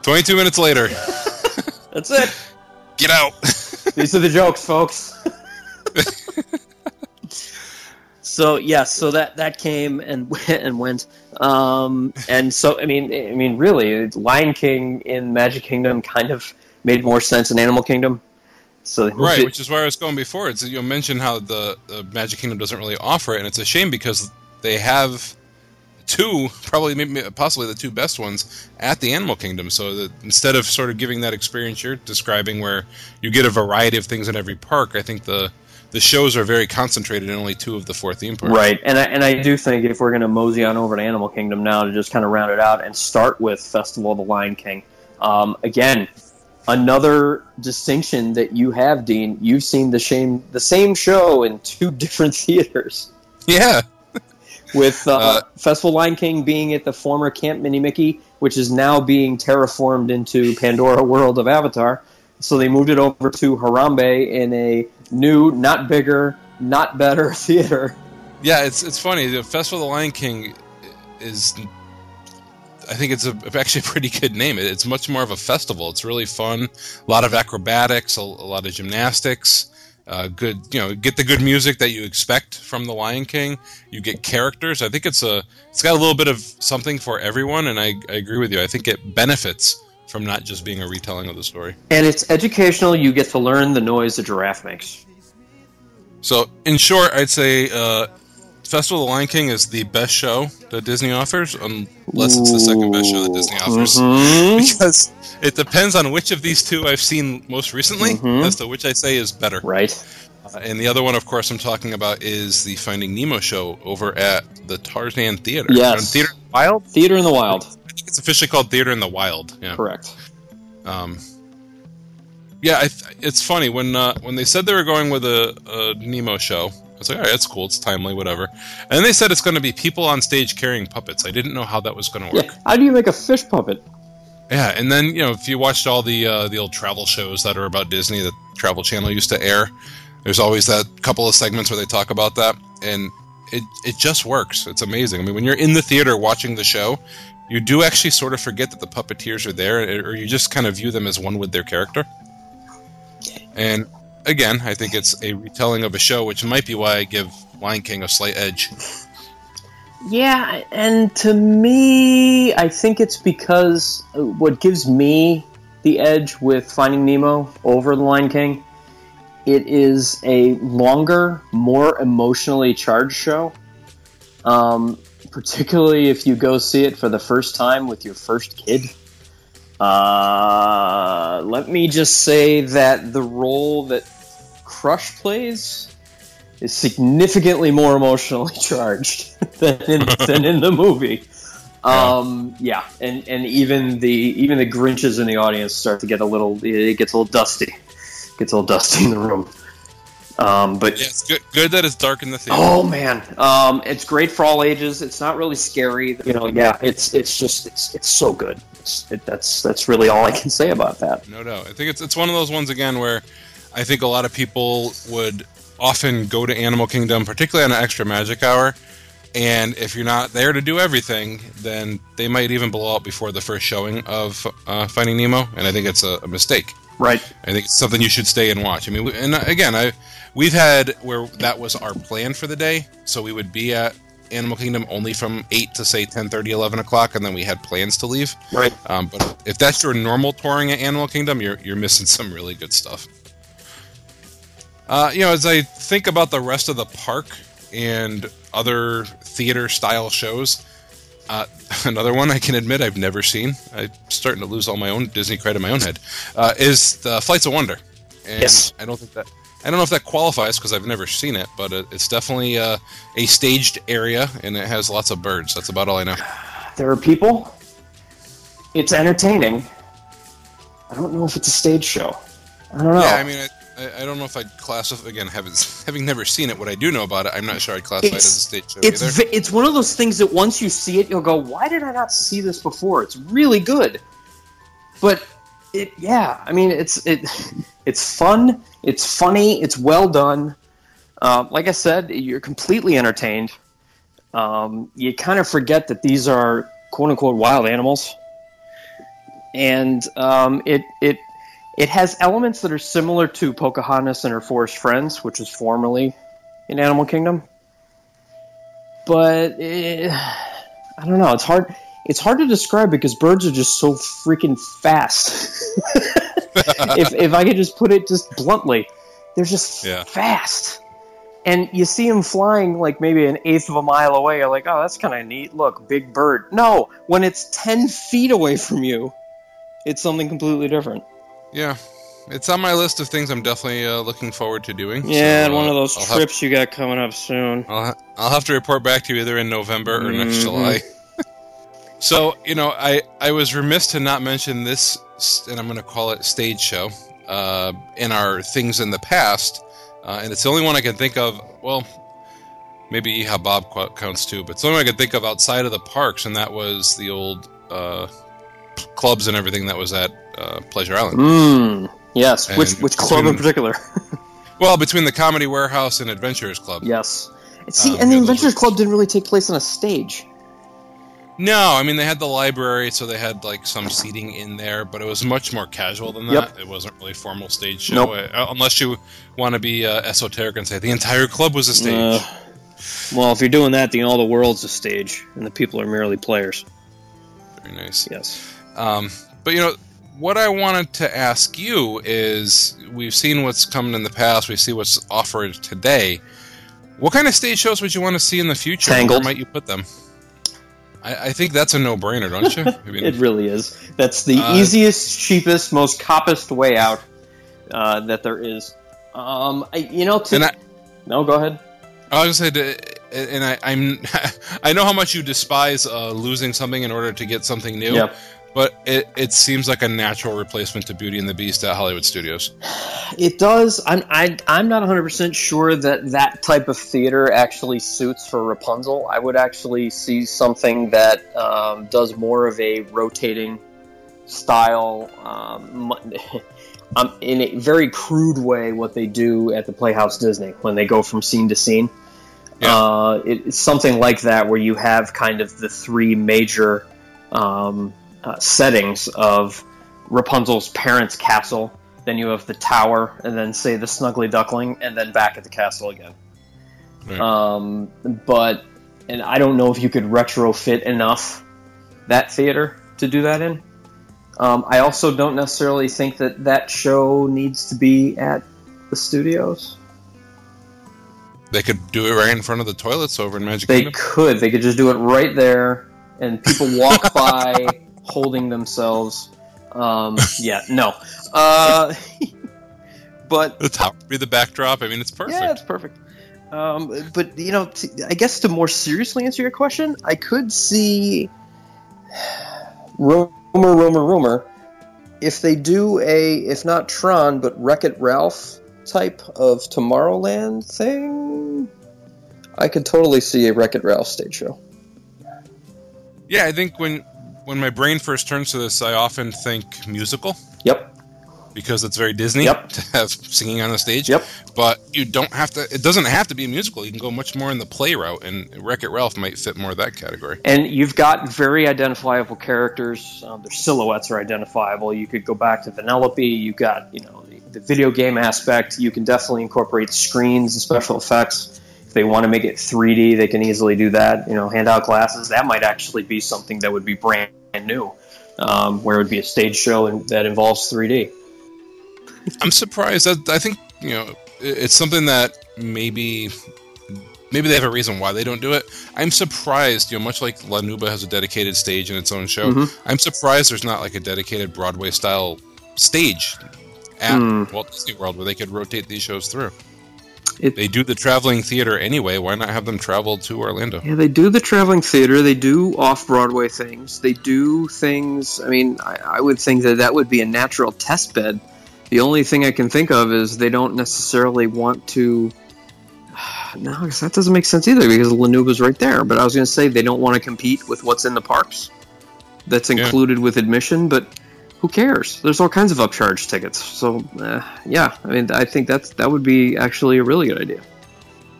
22 minutes later, That's it. get out. These are the jokes, folks. so yes, so that that came and and went, um, and so I mean, I mean, really, Lion King in Magic Kingdom kind of made more sense in Animal Kingdom. So right, it- which is where I was going before. It's you mentioned how the, the Magic Kingdom doesn't really offer it, and it's a shame because they have two, probably maybe possibly the two best ones at the Animal Kingdom. So that instead of sort of giving that experience you're describing, where you get a variety of things in every park, I think the the shows are very concentrated in only two of the four theme parks. Right, and I, and I do think if we're going to mosey on over to Animal Kingdom now to just kind of round it out and start with Festival of the Lion King, um, again, another distinction that you have, Dean. You've seen the same the same show in two different theaters. Yeah. With uh, Uh, Festival Lion King being at the former Camp Minnie Mickey, which is now being terraformed into Pandora World of Avatar. So they moved it over to Harambe in a new, not bigger, not better theater. Yeah, it's it's funny. The Festival of the Lion King is, I think it's a, actually a pretty good name. It- It's much more of a festival. It's really fun. A lot of acrobatics, a, a lot of gymnastics. Uh, good, you know, get the good music that you expect from the Lion King. You get characters. I think it's a, it's got a little bit of something for everyone, and I, I agree with you. I think it benefits from not just being a retelling of the story. And it's educational. You get to learn the noise a giraffe makes. So, in short, I'd say uh, Festival of the Lion King is the best show that Disney offers, unless it's the second best show that Disney offers. Mhm. Because it depends on which of these two I've seen most recently Mhm. as to which I say is better. Right. Uh, and the other one, of course, I'm talking about is the Finding Nemo show over at the Tarzan Theater. Yes. Theater in the Wild? Theater in the Wild. It's officially called Theater in the Wild. Yeah. Correct. Um, yeah, I th- it's funny when uh, when they said they were going with a, a Nemo show. I was like, all right, that's cool. It's timely, whatever. And then they said it's going to be people on stage carrying puppets. I didn't know how that was going to work. Yeah. How do you make a fish puppet? Yeah, and then you know if you watched all the uh, the old travel shows that are about Disney that Travel Channel used to air, there's always that couple of segments where they talk about that, and it it just works. It's amazing. I mean, when you're in the theater watching the show, you do actually sort of forget that the puppeteers are there, or you just kind of view them as one with their character. And again, I think it's a retelling of a show, which might be why I give Lion King a slight edge. Yeah, and to me, I think it's because what gives me the edge with Finding Nemo over The Lion King, it is a longer, more emotionally charged show. Um, particularly if you go see it for the first time with your first kid. Uh, let me just say that the role that Crush plays is significantly more emotionally charged than in, than in the movie. Um, yeah, and, and even the even the Grinches in the audience start to get a little. It gets a little dusty. Gets a little dusty in the room. Um, but Yeah, it's good. Good that it's dark in the theater. Oh man, um, it's great for all ages. It's not really scary. You know, yeah, it's it's just it's it's so good. It's, it, that's that's really all I can say about that. No doubt. I think it's it's one of those ones again where I think a lot of people would often go to Animal Kingdom, particularly on an extra magic hour. And if you're not there to do everything, then they might even blow out before the first showing of uh, Finding Nemo, and I think it's a, a mistake. Right. I think it's something you should stay and watch. I mean, and again, I we've had where that was our plan for the day, so we would be at Animal Kingdom only from eight to say 10, 30 11 o'clock, and then we had plans to leave. Right. Um, but if that's your normal touring at Animal Kingdom, you're you're missing some really good stuff. Uh, you know, as I think about the rest of the park and other theater style shows, uh, another one I can admit I've never seen. I'm starting to lose all my own Disney credit in my own head. Uh, is the Flights of Wonder? And Yes. I don't think that. I don't know if that qualifies because I've never seen it, but it, it's definitely uh, a staged area and it has lots of birds. That's about all I know. There are people. It's entertaining. I don't know if it's a stage show. I don't know. Yeah, I mean, I, I, I don't know if I'd classify again having having never seen it. What I do know about it, I'm not sure I'd classify it as a It's- stage show it's either. vi- it's one of those things that once you see it, you'll go, "Why did I not see this before?" It's really good, but it yeah, I mean, it's it it's fun, it's funny, it's well done. Uh, like I said, you're completely entertained. Um, you kind of forget that these are quote unquote wild animals, and um, it it it has elements that are similar to Pocahontas and her forest friends, which was formerly in Animal Kingdom but eh, I don't know. It's hard. It's hard to describe because birds are just so freaking fast. if if I could just put it just bluntly, they're just Yeah. fast. And you see them flying like maybe an eighth of a mile away. You're like, oh, that's kind of neat. Look, big bird. No, when it's ten feet away from you, it's something completely different. Yeah, it's on my list of things I'm definitely uh, looking forward to doing. Yeah, So, and one uh, of those I'll have- trips you got coming up soon. I'll, ha- I'll have to report back to you either in November or next Mhm. July. so, you know, I, I was remiss to not mention this, and I'm going to call it stage show, uh, in our things in the past. Uh, and it's the only one I can think of. Well, maybe Eha Bob qu- counts too, but it's the only one I can think of outside of the parks, and that was the old uh, clubs and everything that was at uh, Pleasure Island. Mm, yes. which And which club in particular? Well, between the Comedy Warehouse and Adventurers Club. yes. See, Um, and the yeah, those Adventures are- Club didn't really take place on a stage. No, I mean they had the library, so they had like some seating in there, but it was much more casual than that. Yep. It wasn't really formal stage show, Nope. uh, unless you want to be uh, esoteric and say the entire club was a stage. Uh, well, if you're doing that, then all the world's a stage, and the people are merely players. Very nice. Yes. Um, but you know what I wanted to ask you is: we've seen what's coming in the past, we see what's offered today. What kind of stage shows would you want to see in the future? Tangled. Where might you put them? I, I think that's a no-brainer, don't you? I mean, It really is. That's the Uh, easiest, cheapest, most coppest way out uh, that there is. Um, I, you know, to, I, no, go ahead. I was gonna say, and I, I'm, I know how much you despise uh, losing something in order to get something new. Yep. But it, it seems like a natural replacement to Beauty and the Beast at Hollywood Studios. It does. I'm I, I'm not 100 percent sure that that type of theater actually suits for Rapunzel. I would actually see something that um, does more of a rotating style. Um, um, in a very crude way, what they do at the Playhouse Disney when they go from scene to scene. Yeah. Uh, it- it's something like that where you have kind of the three major um, uh, settings of Rapunzel's parents' castle, then you have the tower, and then say the Snuggly Duckling, and then back at the castle again. Right. Um, but and I don't know if you could retrofit enough that theater to do that in. Um, I also don't necessarily think that that show needs to be at the studios. They could do it right in front of the toilets over in Magic They Kingdom. could. They could just do it right there, and people walk by holding themselves. Um, yeah, no. Uh, but The top be the backdrop. I mean, it's perfect. Yeah, it's perfect. Um, but you know, t- I guess to more seriously answer your question, I could see rumor, rumor, rumor. If they do a, if not Tron, but Wreck It Ralph type of Tomorrowland thing, I could totally see a Wreck It Ralph stage show. Yeah, I think when when my brain first turns to this, I often think musical Yep. because it's very Disney Yep. to have singing on the stage. Yep. But you don't have to. It doesn't have to be a musical. You can go much more in the play route, and Wreck It Ralph might fit more of that category. And you've got very identifiable characters. Um, their silhouettes are identifiable. You could go back to Vanellope. You've got, you know, the, the video game aspect. You can definitely incorporate screens and special effects. If they want to make it 3D, they can easily do that. You know, hand out glasses. That might actually be something that would be brand new, um, where it would be a stage show and, that involves 3D. I'm surprised that I think you know it's something that maybe maybe they have a reason why they don't do it. I'm surprised, you know, much like La Nouba has a dedicated stage in its own show. Mhm. I'm surprised there's not like a dedicated Broadway style stage at Hmm. Walt Disney World where they could rotate these shows through. It- they do the traveling theater anyway. Why not have them travel to Orlando? Yeah, they do the traveling theater. They do off Broadway things. They do things. I mean, I, I would think that that would be a natural test bed. The only thing I can think of is they don't necessarily want to. No, that doesn't make sense either because La Nouba's right there. But I was going to say they don't want to compete with what's in the parks. That's Yeah. included with admission, but who cares? There's all kinds of upcharge tickets. So, uh, yeah, I mean, I think that's that would be actually a really good idea.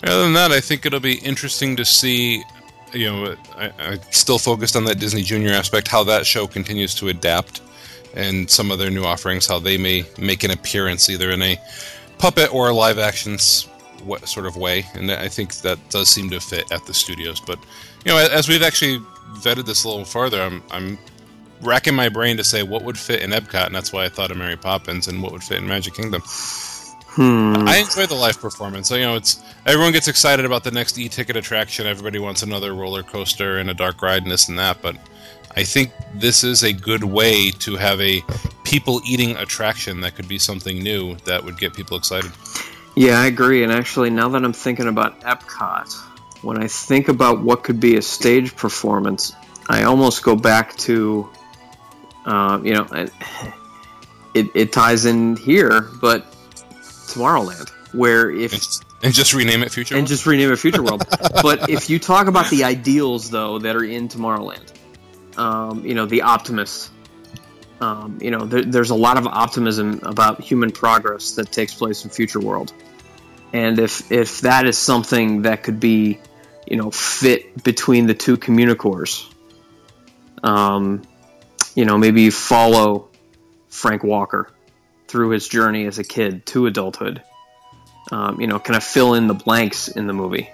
Other than that, I think it'll be interesting to see. You know, I, I still focused on that Disney Junior aspect, how that show continues to adapt, and some of their new offerings, how they may make an appearance either in a puppet or a live actions sort of way. And I think that does seem to fit at the studios. But you know, as we've actually vetted this a little farther, I'm I'm racking my brain to say what would fit in Epcot, and that's why I thought of Mary Poppins, and what would fit in Magic Kingdom. Hmm. I enjoy the live performance. So, you know, it's everyone gets excited about the next e-ticket attraction. Everybody wants another roller coaster and a dark ride and this and that. But I think this is a good way to have a people eating attraction that could be something new that would get people excited. Yeah, I agree. And actually, now that I'm thinking about Epcot, when I think about what could be a stage performance, I almost go back to, uh, you know, it, it ties in here, but Tomorrowland, where if And, and just rename it Future. and World? just rename it Future World. but if you talk about the ideals though that are in Tomorrowland, um, you know the optimists. Um, you know, there, there's a lot of optimism about human progress that takes place in Future World, and if if that is something that could be, you know, fit between the two communicores, um, you know, maybe you follow Frank Walker through his journey as a kid to adulthood um, you know, kind of fill in the blanks in the movie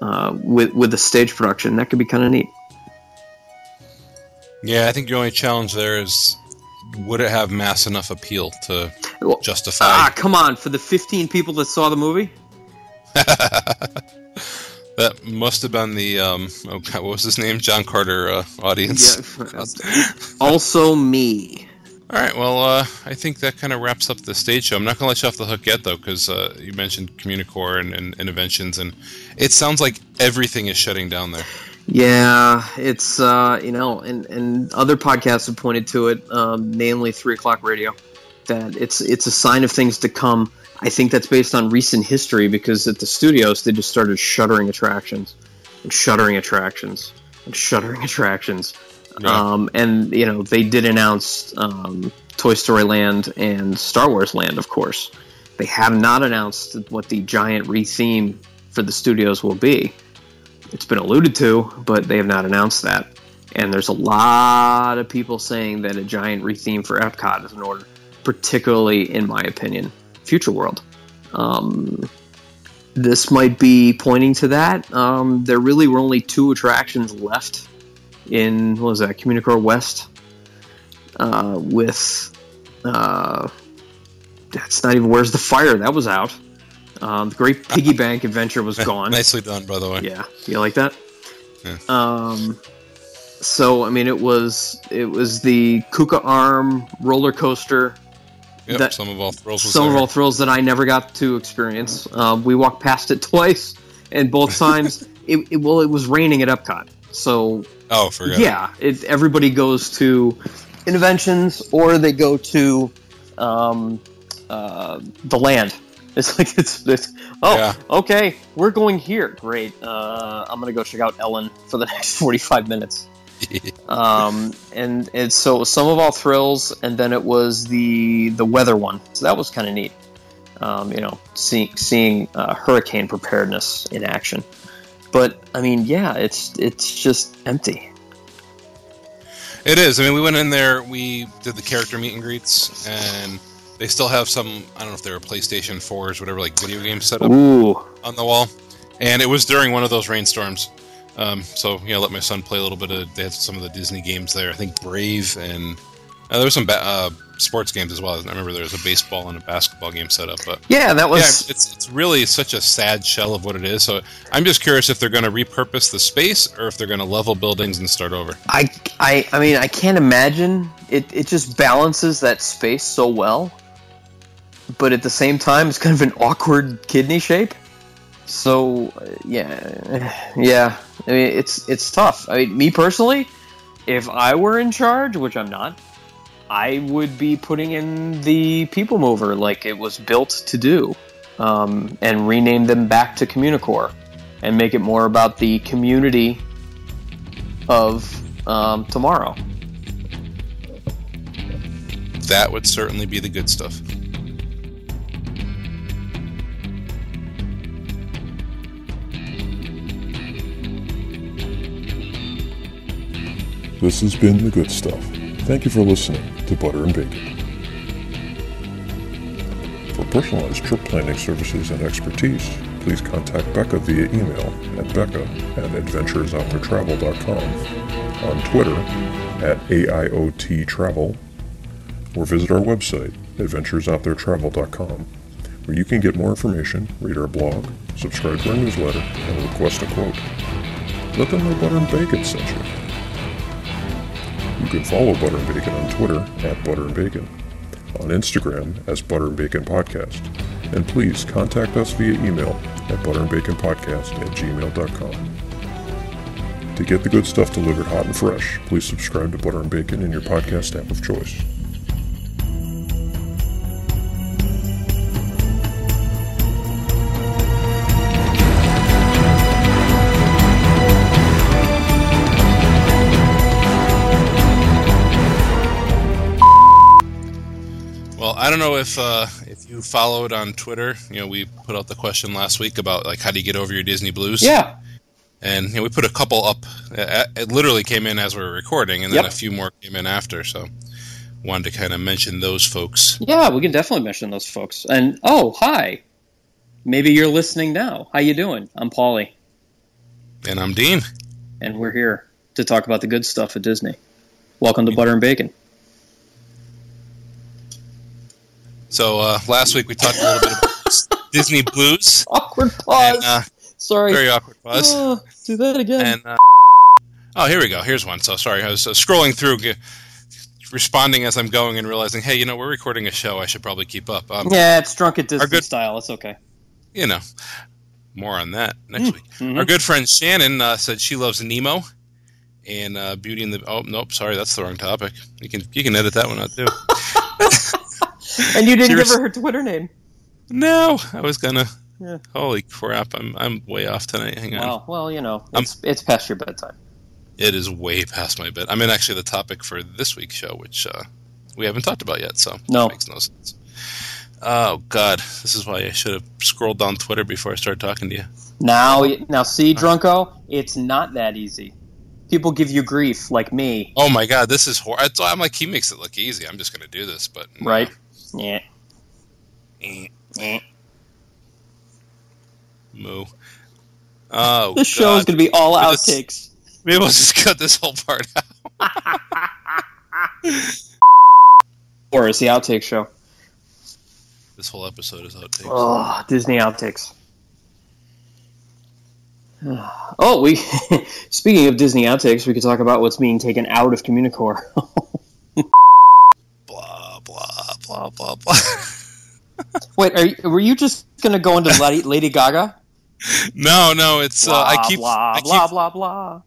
uh, with with the stage production. That could be kind of neat. yeah, I think the only challenge there is would it have mass enough appeal to justify? ah, come on! For the 15 people that saw the movie, that must have been the um, oh God, what was his name? John Carter uh, audience. yeah. also me. All right, well, uh, I think that kind of wraps up the stage show. I'm not going to let you off the hook yet, though, because uh, you mentioned Communicore and, and Innoventions, and it sounds like everything is shutting down there. Yeah, it's uh, you know, and and other podcasts have pointed to it, um, namely Three O'clock Radio, that it's it's a sign of things to come. I think that's based on recent history because at the studios they just started shuttering attractions, and shuttering attractions, and shuttering attractions. Yeah. Um, and you know they did announce um, Toy Story Land and Star Wars Land, of course. They have not announced what the giant retheme for the studios will be. It's been alluded to, but they have not announced that. And there's a lot of people saying that a giant retheme for Epcot is in order, particularly, in my opinion, Future World. Um, this might be pointing to that. Um, there really were only two attractions left in what was that Communicore West uh, with uh, that's not even where's the fire that was out. Um, the Great Piggy Bank Adventure was gone. Nicely done, by the way. Yeah, you like that? Yeah. Um, so I mean, it was it was the Kuka Arm roller coaster. Yep, That- Sum of All Thrills Sum of All Thrills that I never got to experience. Um, we walked past it twice, and both times it, it well, it was raining at Epcot. So Oh, forgot. yeah, it, everybody goes to Innoventions or they go to um, uh, the land. It's like it's, it's oh Yeah. okay, we're going here. Great. Uh, I'm gonna go check out Ellen for the next 45 minutes. Um, and it's so it was Sum of All Thrills, and then it was the the weather one. So that was kind of neat. Um, you know, seeing seeing uh, hurricane preparedness in action. But I mean, yeah, it's it's just empty. It is. I mean, we went in there, we did the character meet and greets, and they still have some, I don't know if they were PlayStation 4s, whatever, like video game set up Ooh, on the wall. And it was during one of those rainstorms. Um, so, you know, let my son play a little bit of, they had some of the Disney games there. I think Brave and uh, there was some ba- uh, sports games as well. I remember there was a baseball and a basketball game set up. But yeah, that was. yeah, it's, it's really such a sad shell of what it is. So I'm just curious if they're going to repurpose the space or if they're going to level buildings and start over. I, I, I mean, I can't imagine it. It just balances that space so well, but at the same time, it's kind of an awkward kidney shape. So uh, yeah, yeah. I mean, it's it's tough. I mean, me personally, if I were in charge, which I'm not, I would be putting in the people mover like it was built to do, um, and rename them back to Communicore, and make it more about the community of um, tomorrow. That would certainly be the good stuff. This has been The Good Stuff. Thank you for listening to Butter and Bacon. For personalized trip planning services and expertise, please contact Becca via email at becca at adventuresouttheretravel.com, on Twitter at AIOT or visit our website, adventuresouttheretravel.com, where you can get more information, read our blog, subscribe to our newsletter, and request a quote. Let them know Butter and Bacon sent you. You can follow Butter and Bacon on Twitter at Butter and Bacon, on Instagram as Butter and Bacon Podcast, and please contact us via email at butterandbaconpodcast at gmail.com. To get the good stuff delivered hot and fresh, please subscribe to Butter and Bacon in your podcast app of choice. I don't know if uh, if you followed on Twitter. You know, we put out the question last week about like how do you get over your Disney blues. Yeah. And you know, we put a couple up. It literally came in as we were recording, and then Yep. a few more came in after. So, wanted to kind of mention those folks. Yeah, we can definitely mention those folks. And oh, hi. Maybe you're listening now. How you doing? I'm Paulie, And I'm Dean. and we're here to talk about the good stuff at Disney. Welcome to Butter and Bacon. So uh, last week we talked a little bit about Disney blues. Awkward pause. And, uh, Sorry. very awkward pause. Oh, do that again. And uh, oh, here we go. Here's one. So sorry, I was uh, scrolling through, g- responding as I'm going, and realizing, hey, you know, we're recording a show. I should probably keep up. Um, yeah, it's drunk at Disney good- style. It's okay. You know, more on that next week. mhm. Our good friend Shannon uh, said she loves Nemo and uh, Beauty and the. Oh nope, sorry, that's the wrong topic. You can you can edit that one out too. And you didn't Serious- give her her Twitter name. no, I was gonna. Yeah. Holy crap! I'm I'm way off tonight. Hang on. Well, well, you know, it's, it's past your bedtime. It is way past my bed. I mean, actually, the topic for this week's show, which uh, we haven't talked about yet, so No. it makes no sense. Oh God, this is why I should have scrolled down Twitter before I started talking to you. Now, now, see, Drunko, it's not that easy. People give you grief, like me, Oh my God, this is horrible. I'm like, he makes it look easy. I'm just going to do this, but no. right? Yeah. Eh, Eh. moo. Oh, This show is going to be all This- outtakes. Maybe we'll just cut this whole part out. Or is the outtake show. This whole episode is outtakes. Oh, Disney outtakes. Oh, we. speaking of Disney outtakes, we could talk about what's being taken out of Communicore. Blah blah blah blah blah. Wait, are you, were you just going to go into Lady, Lady Gaga? no, no, it's uh, I keep blah, I keep blah, blah, blah.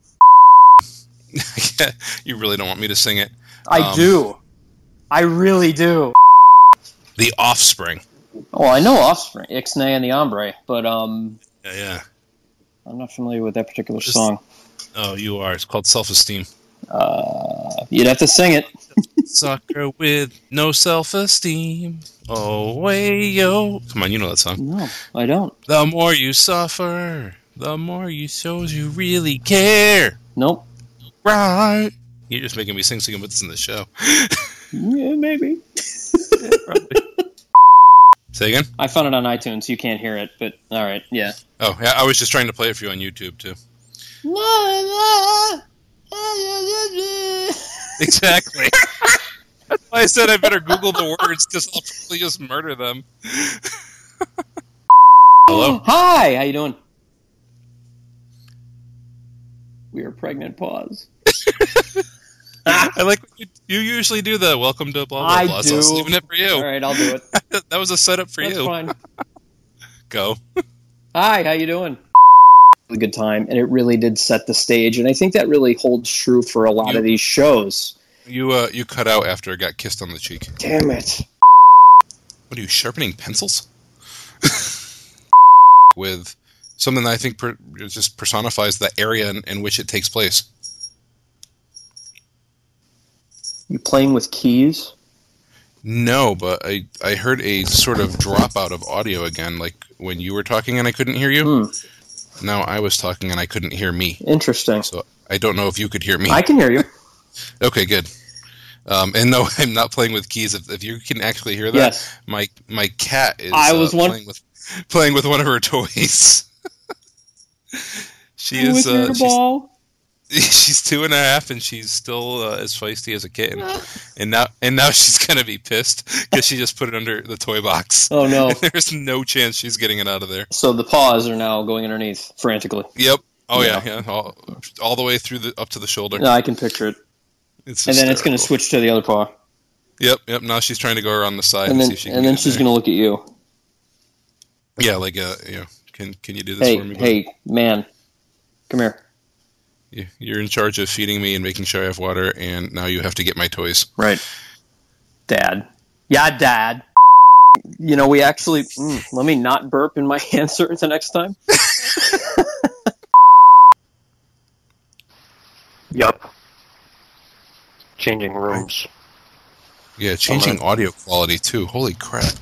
you really don't want me to sing it. I Um, do. I really do. The Offspring. Oh, I know Offspring, Ixnay and the Hombre, but um, Yeah, yeah. I'm not familiar with that particular Just- song. Oh, you are. It's called Self Esteem. Uh, you'd have to sing it. Sucker with no self esteem. Oh, way yo. Come on, you know that song. No, I don't. The more you suffer, the more you shows you really care. Nope. Right. You're just making me sing singing with this in the show. Yeah, maybe. Say again? I found it on iTunes. You can't hear it, but all right. Yeah. Oh, yeah, I was just trying to play it for you on YouTube, too. Exactly. That's why I said I better Google the words because I'll probably just murder them. Hello? Hi. How you doing? We are pregnant. Pause. I like when you, you usually do the welcome to blah blah I blah. So I was do. leaving it for you. All right, I'll do it. that was a setup for That's you. fine. Go. Hi. How you doing? A good time, and it really did set the stage, and I think that really holds true for a lot You- of these shows. You uh you cut out after I got kissed on the cheek. Damn it. What are you sharpening pencils? With something that I think per, just personifies the area in, in which it takes place. You playing with keys? No, but I I heard a sort of dropout of audio again, like when you were talking and I couldn't hear you. Hmm. Now I was talking and I couldn't hear me. Interesting. So I don't know if you could hear me. I can hear you. Okay, good. Um, and no, I'm not playing with keys. If, if you can actually hear that, Yes. my my cat is I uh, was one- playing with playing with one of her toys. she is uh, she's, ball. she's two and a half, and she's still uh, as feisty as a kitten. And now and now she's gonna be pissed because she just put it under the toy box. Oh no. There's no chance she's getting it out of there. So the paws are now going underneath frantically. Yep. Oh yeah, Yeah. yeah. All, all the way through the up to the shoulder. No, I can picture it. It's and then it's going to switch to the other paw, Yep, yep. Now she's trying to go around the side and and, then see if she can and get then she's there. going to look at you. Yeah, like uh, you know, can can you do this Hey, for me? bud? hey, man, come here. You- You're in charge of feeding me and making sure I have water, and now you have to get my toys. Right, Dad. Yeah, Dad. You know, we actually. Mm, let me not burp in my answer the next time. Yup. Changing rooms. Yeah, changing audio quality too. Holy crap!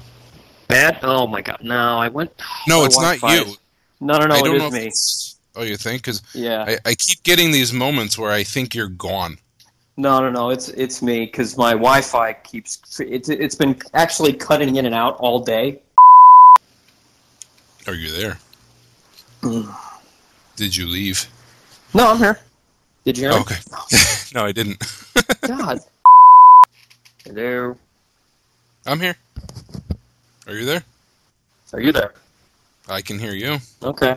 Matt? Oh my god. No, I went. No, my it's not Wi-Fi you. No, no, no, I it don't know is if me. Oh, you think? Because Yeah. I, I keep getting these moments where I think you're gone. No, no, no. It's it's me because my Wi-Fi keeps it's it's been actually cutting in and out all day. Are you there? Mm. Did you leave? No, I'm here. Did you hear? me? okay. no, I didn't. God. Hello. I'm here. Are you there? Are you there? I can hear you. Okay.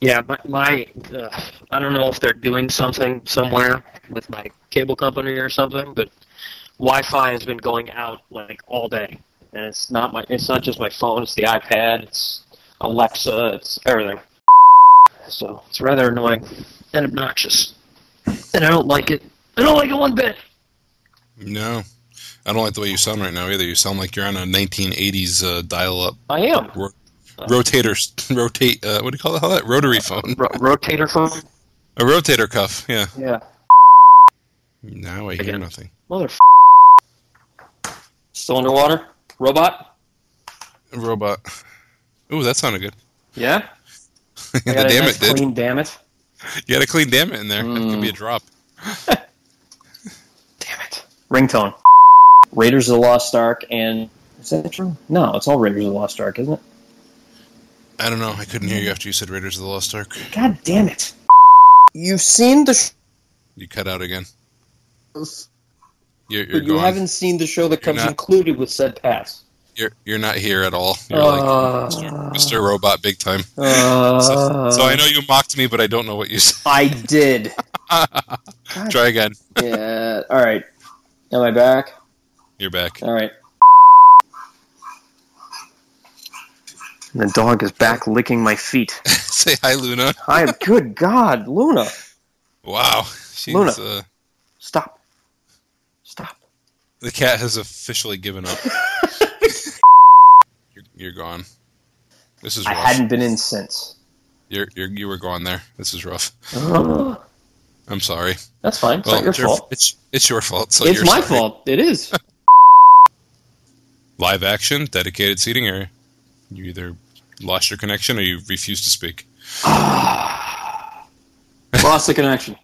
Yeah, my, my uh, I don't know if they're doing something somewhere with my cable company or something, but Wi-Fi has been going out like all day, and it's not my it's not just my phone, it's the iPad, it's Alexa, it's everything. So it's rather annoying and obnoxious, and I don't like it. I don't like it one bit. No, I don't like the way you sound right now either. You sound like you're on a 1980s uh, dial-up I am rotator, rotate. Uh, what do you call that? Rotary phone. Ro- rotator phone. A rotator cuff. Yeah. Yeah, Now I hear Again. nothing. mother. Still underwater? Robot? Robot. Ooh, that sounded good. Yeah. I the damn nice it did. clean damn it. You got a clean damn it in there. That Mm. could be a drop. Damn it. Ringtone. Raiders of the Lost Ark and is that true? No, it's all Raiders of the Lost Ark, isn't it? I don't know. I couldn't hear you after you said Raiders of the Lost Ark. God damn it. You've seen the sh- You cut out again. You're, you're but you gone. haven't seen the show that You're comes not- included with said pass. You're you're not here at all. You're Uh, like Mr. Robot, big time. uh, So, so I know you mocked me, but I don't know what you said. I did. Try again. Yeah. All right. Am I back? You're back. All right. And the dog is back licking my feet. Say hi, Luna. Hi. Good God, Luna. Wow. She's, Luna. Uh, Stop. Stop. the cat has officially given up. you're, you're gone. This is rough. I hadn't been in since. You're, you're you were gone there. This is rough. Ugh. I'm sorry. That's fine. It's not your it's your, fault. It's it's your fault. So it's my sorry. fault. It is. Live action, dedicated seating area. You either lost your connection or you refuse to speak. Lost the connection.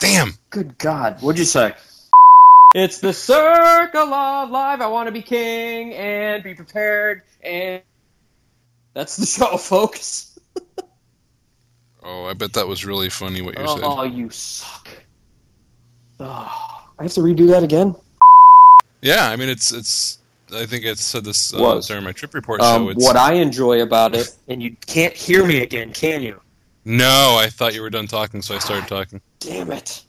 Damn. Good God. What'd you say? It's the circle of life. I want to be king and be prepared. And that's the show, folks. Oh, I bet that was really funny what you said. Oh, you suck. Oh, I have to redo that again. Yeah, I mean it's it's. I think I said this uh, Was. during my trip report Um, show. It's, what I enjoy about it, And you can't hear me again, can you? no, I thought you were done talking, so I started talking. damn it.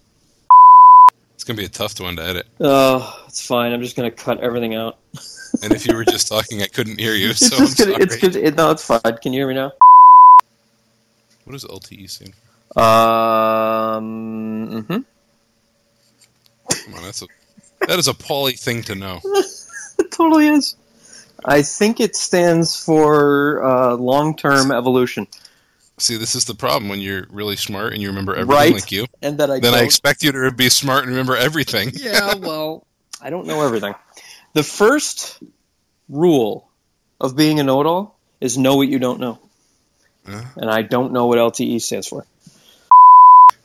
It's gonna be a tough one to edit. Oh, it's fine. I'm just gonna cut everything out. And if you were just talking, I couldn't hear you. It's So just I'm gonna. sorry. It's good. It, no, it's fine. Can you hear me now? What does LTE stand for? Um. mhm. Come on, that's a that is a Pauly thing to know. It totally is. I think it stands for uh, long-term evolution, See, this is the problem when you're really smart and you remember everything Right. like you. and that I Then I don't. expect you to be smart and remember everything. yeah, well, I don't know everything. The first rule of being a know-it-all is know what you don't know, Yeah. and I don't know what LTE stands for.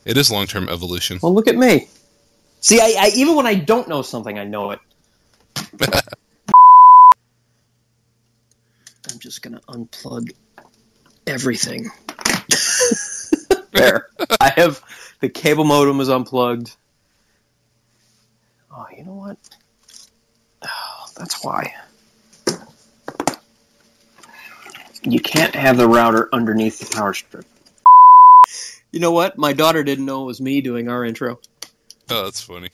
It is long term evolution. Well, look at me. See, I, I even when I don't know something, I know it. I'm just gonna unplug everything. there, I have the cable modem is unplugged. Oh, you know what? Oh, that's why. You can't have the router underneath the power strip. You know what? My daughter didn't know it was me doing our intro. Oh, that's funny.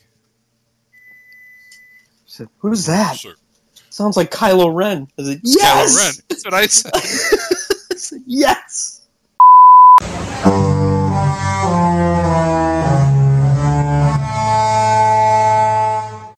said, "Who's that?" Sure. Sounds like Kylo Ren. It's "Yes." Kylo Ren. That's what I said, yes.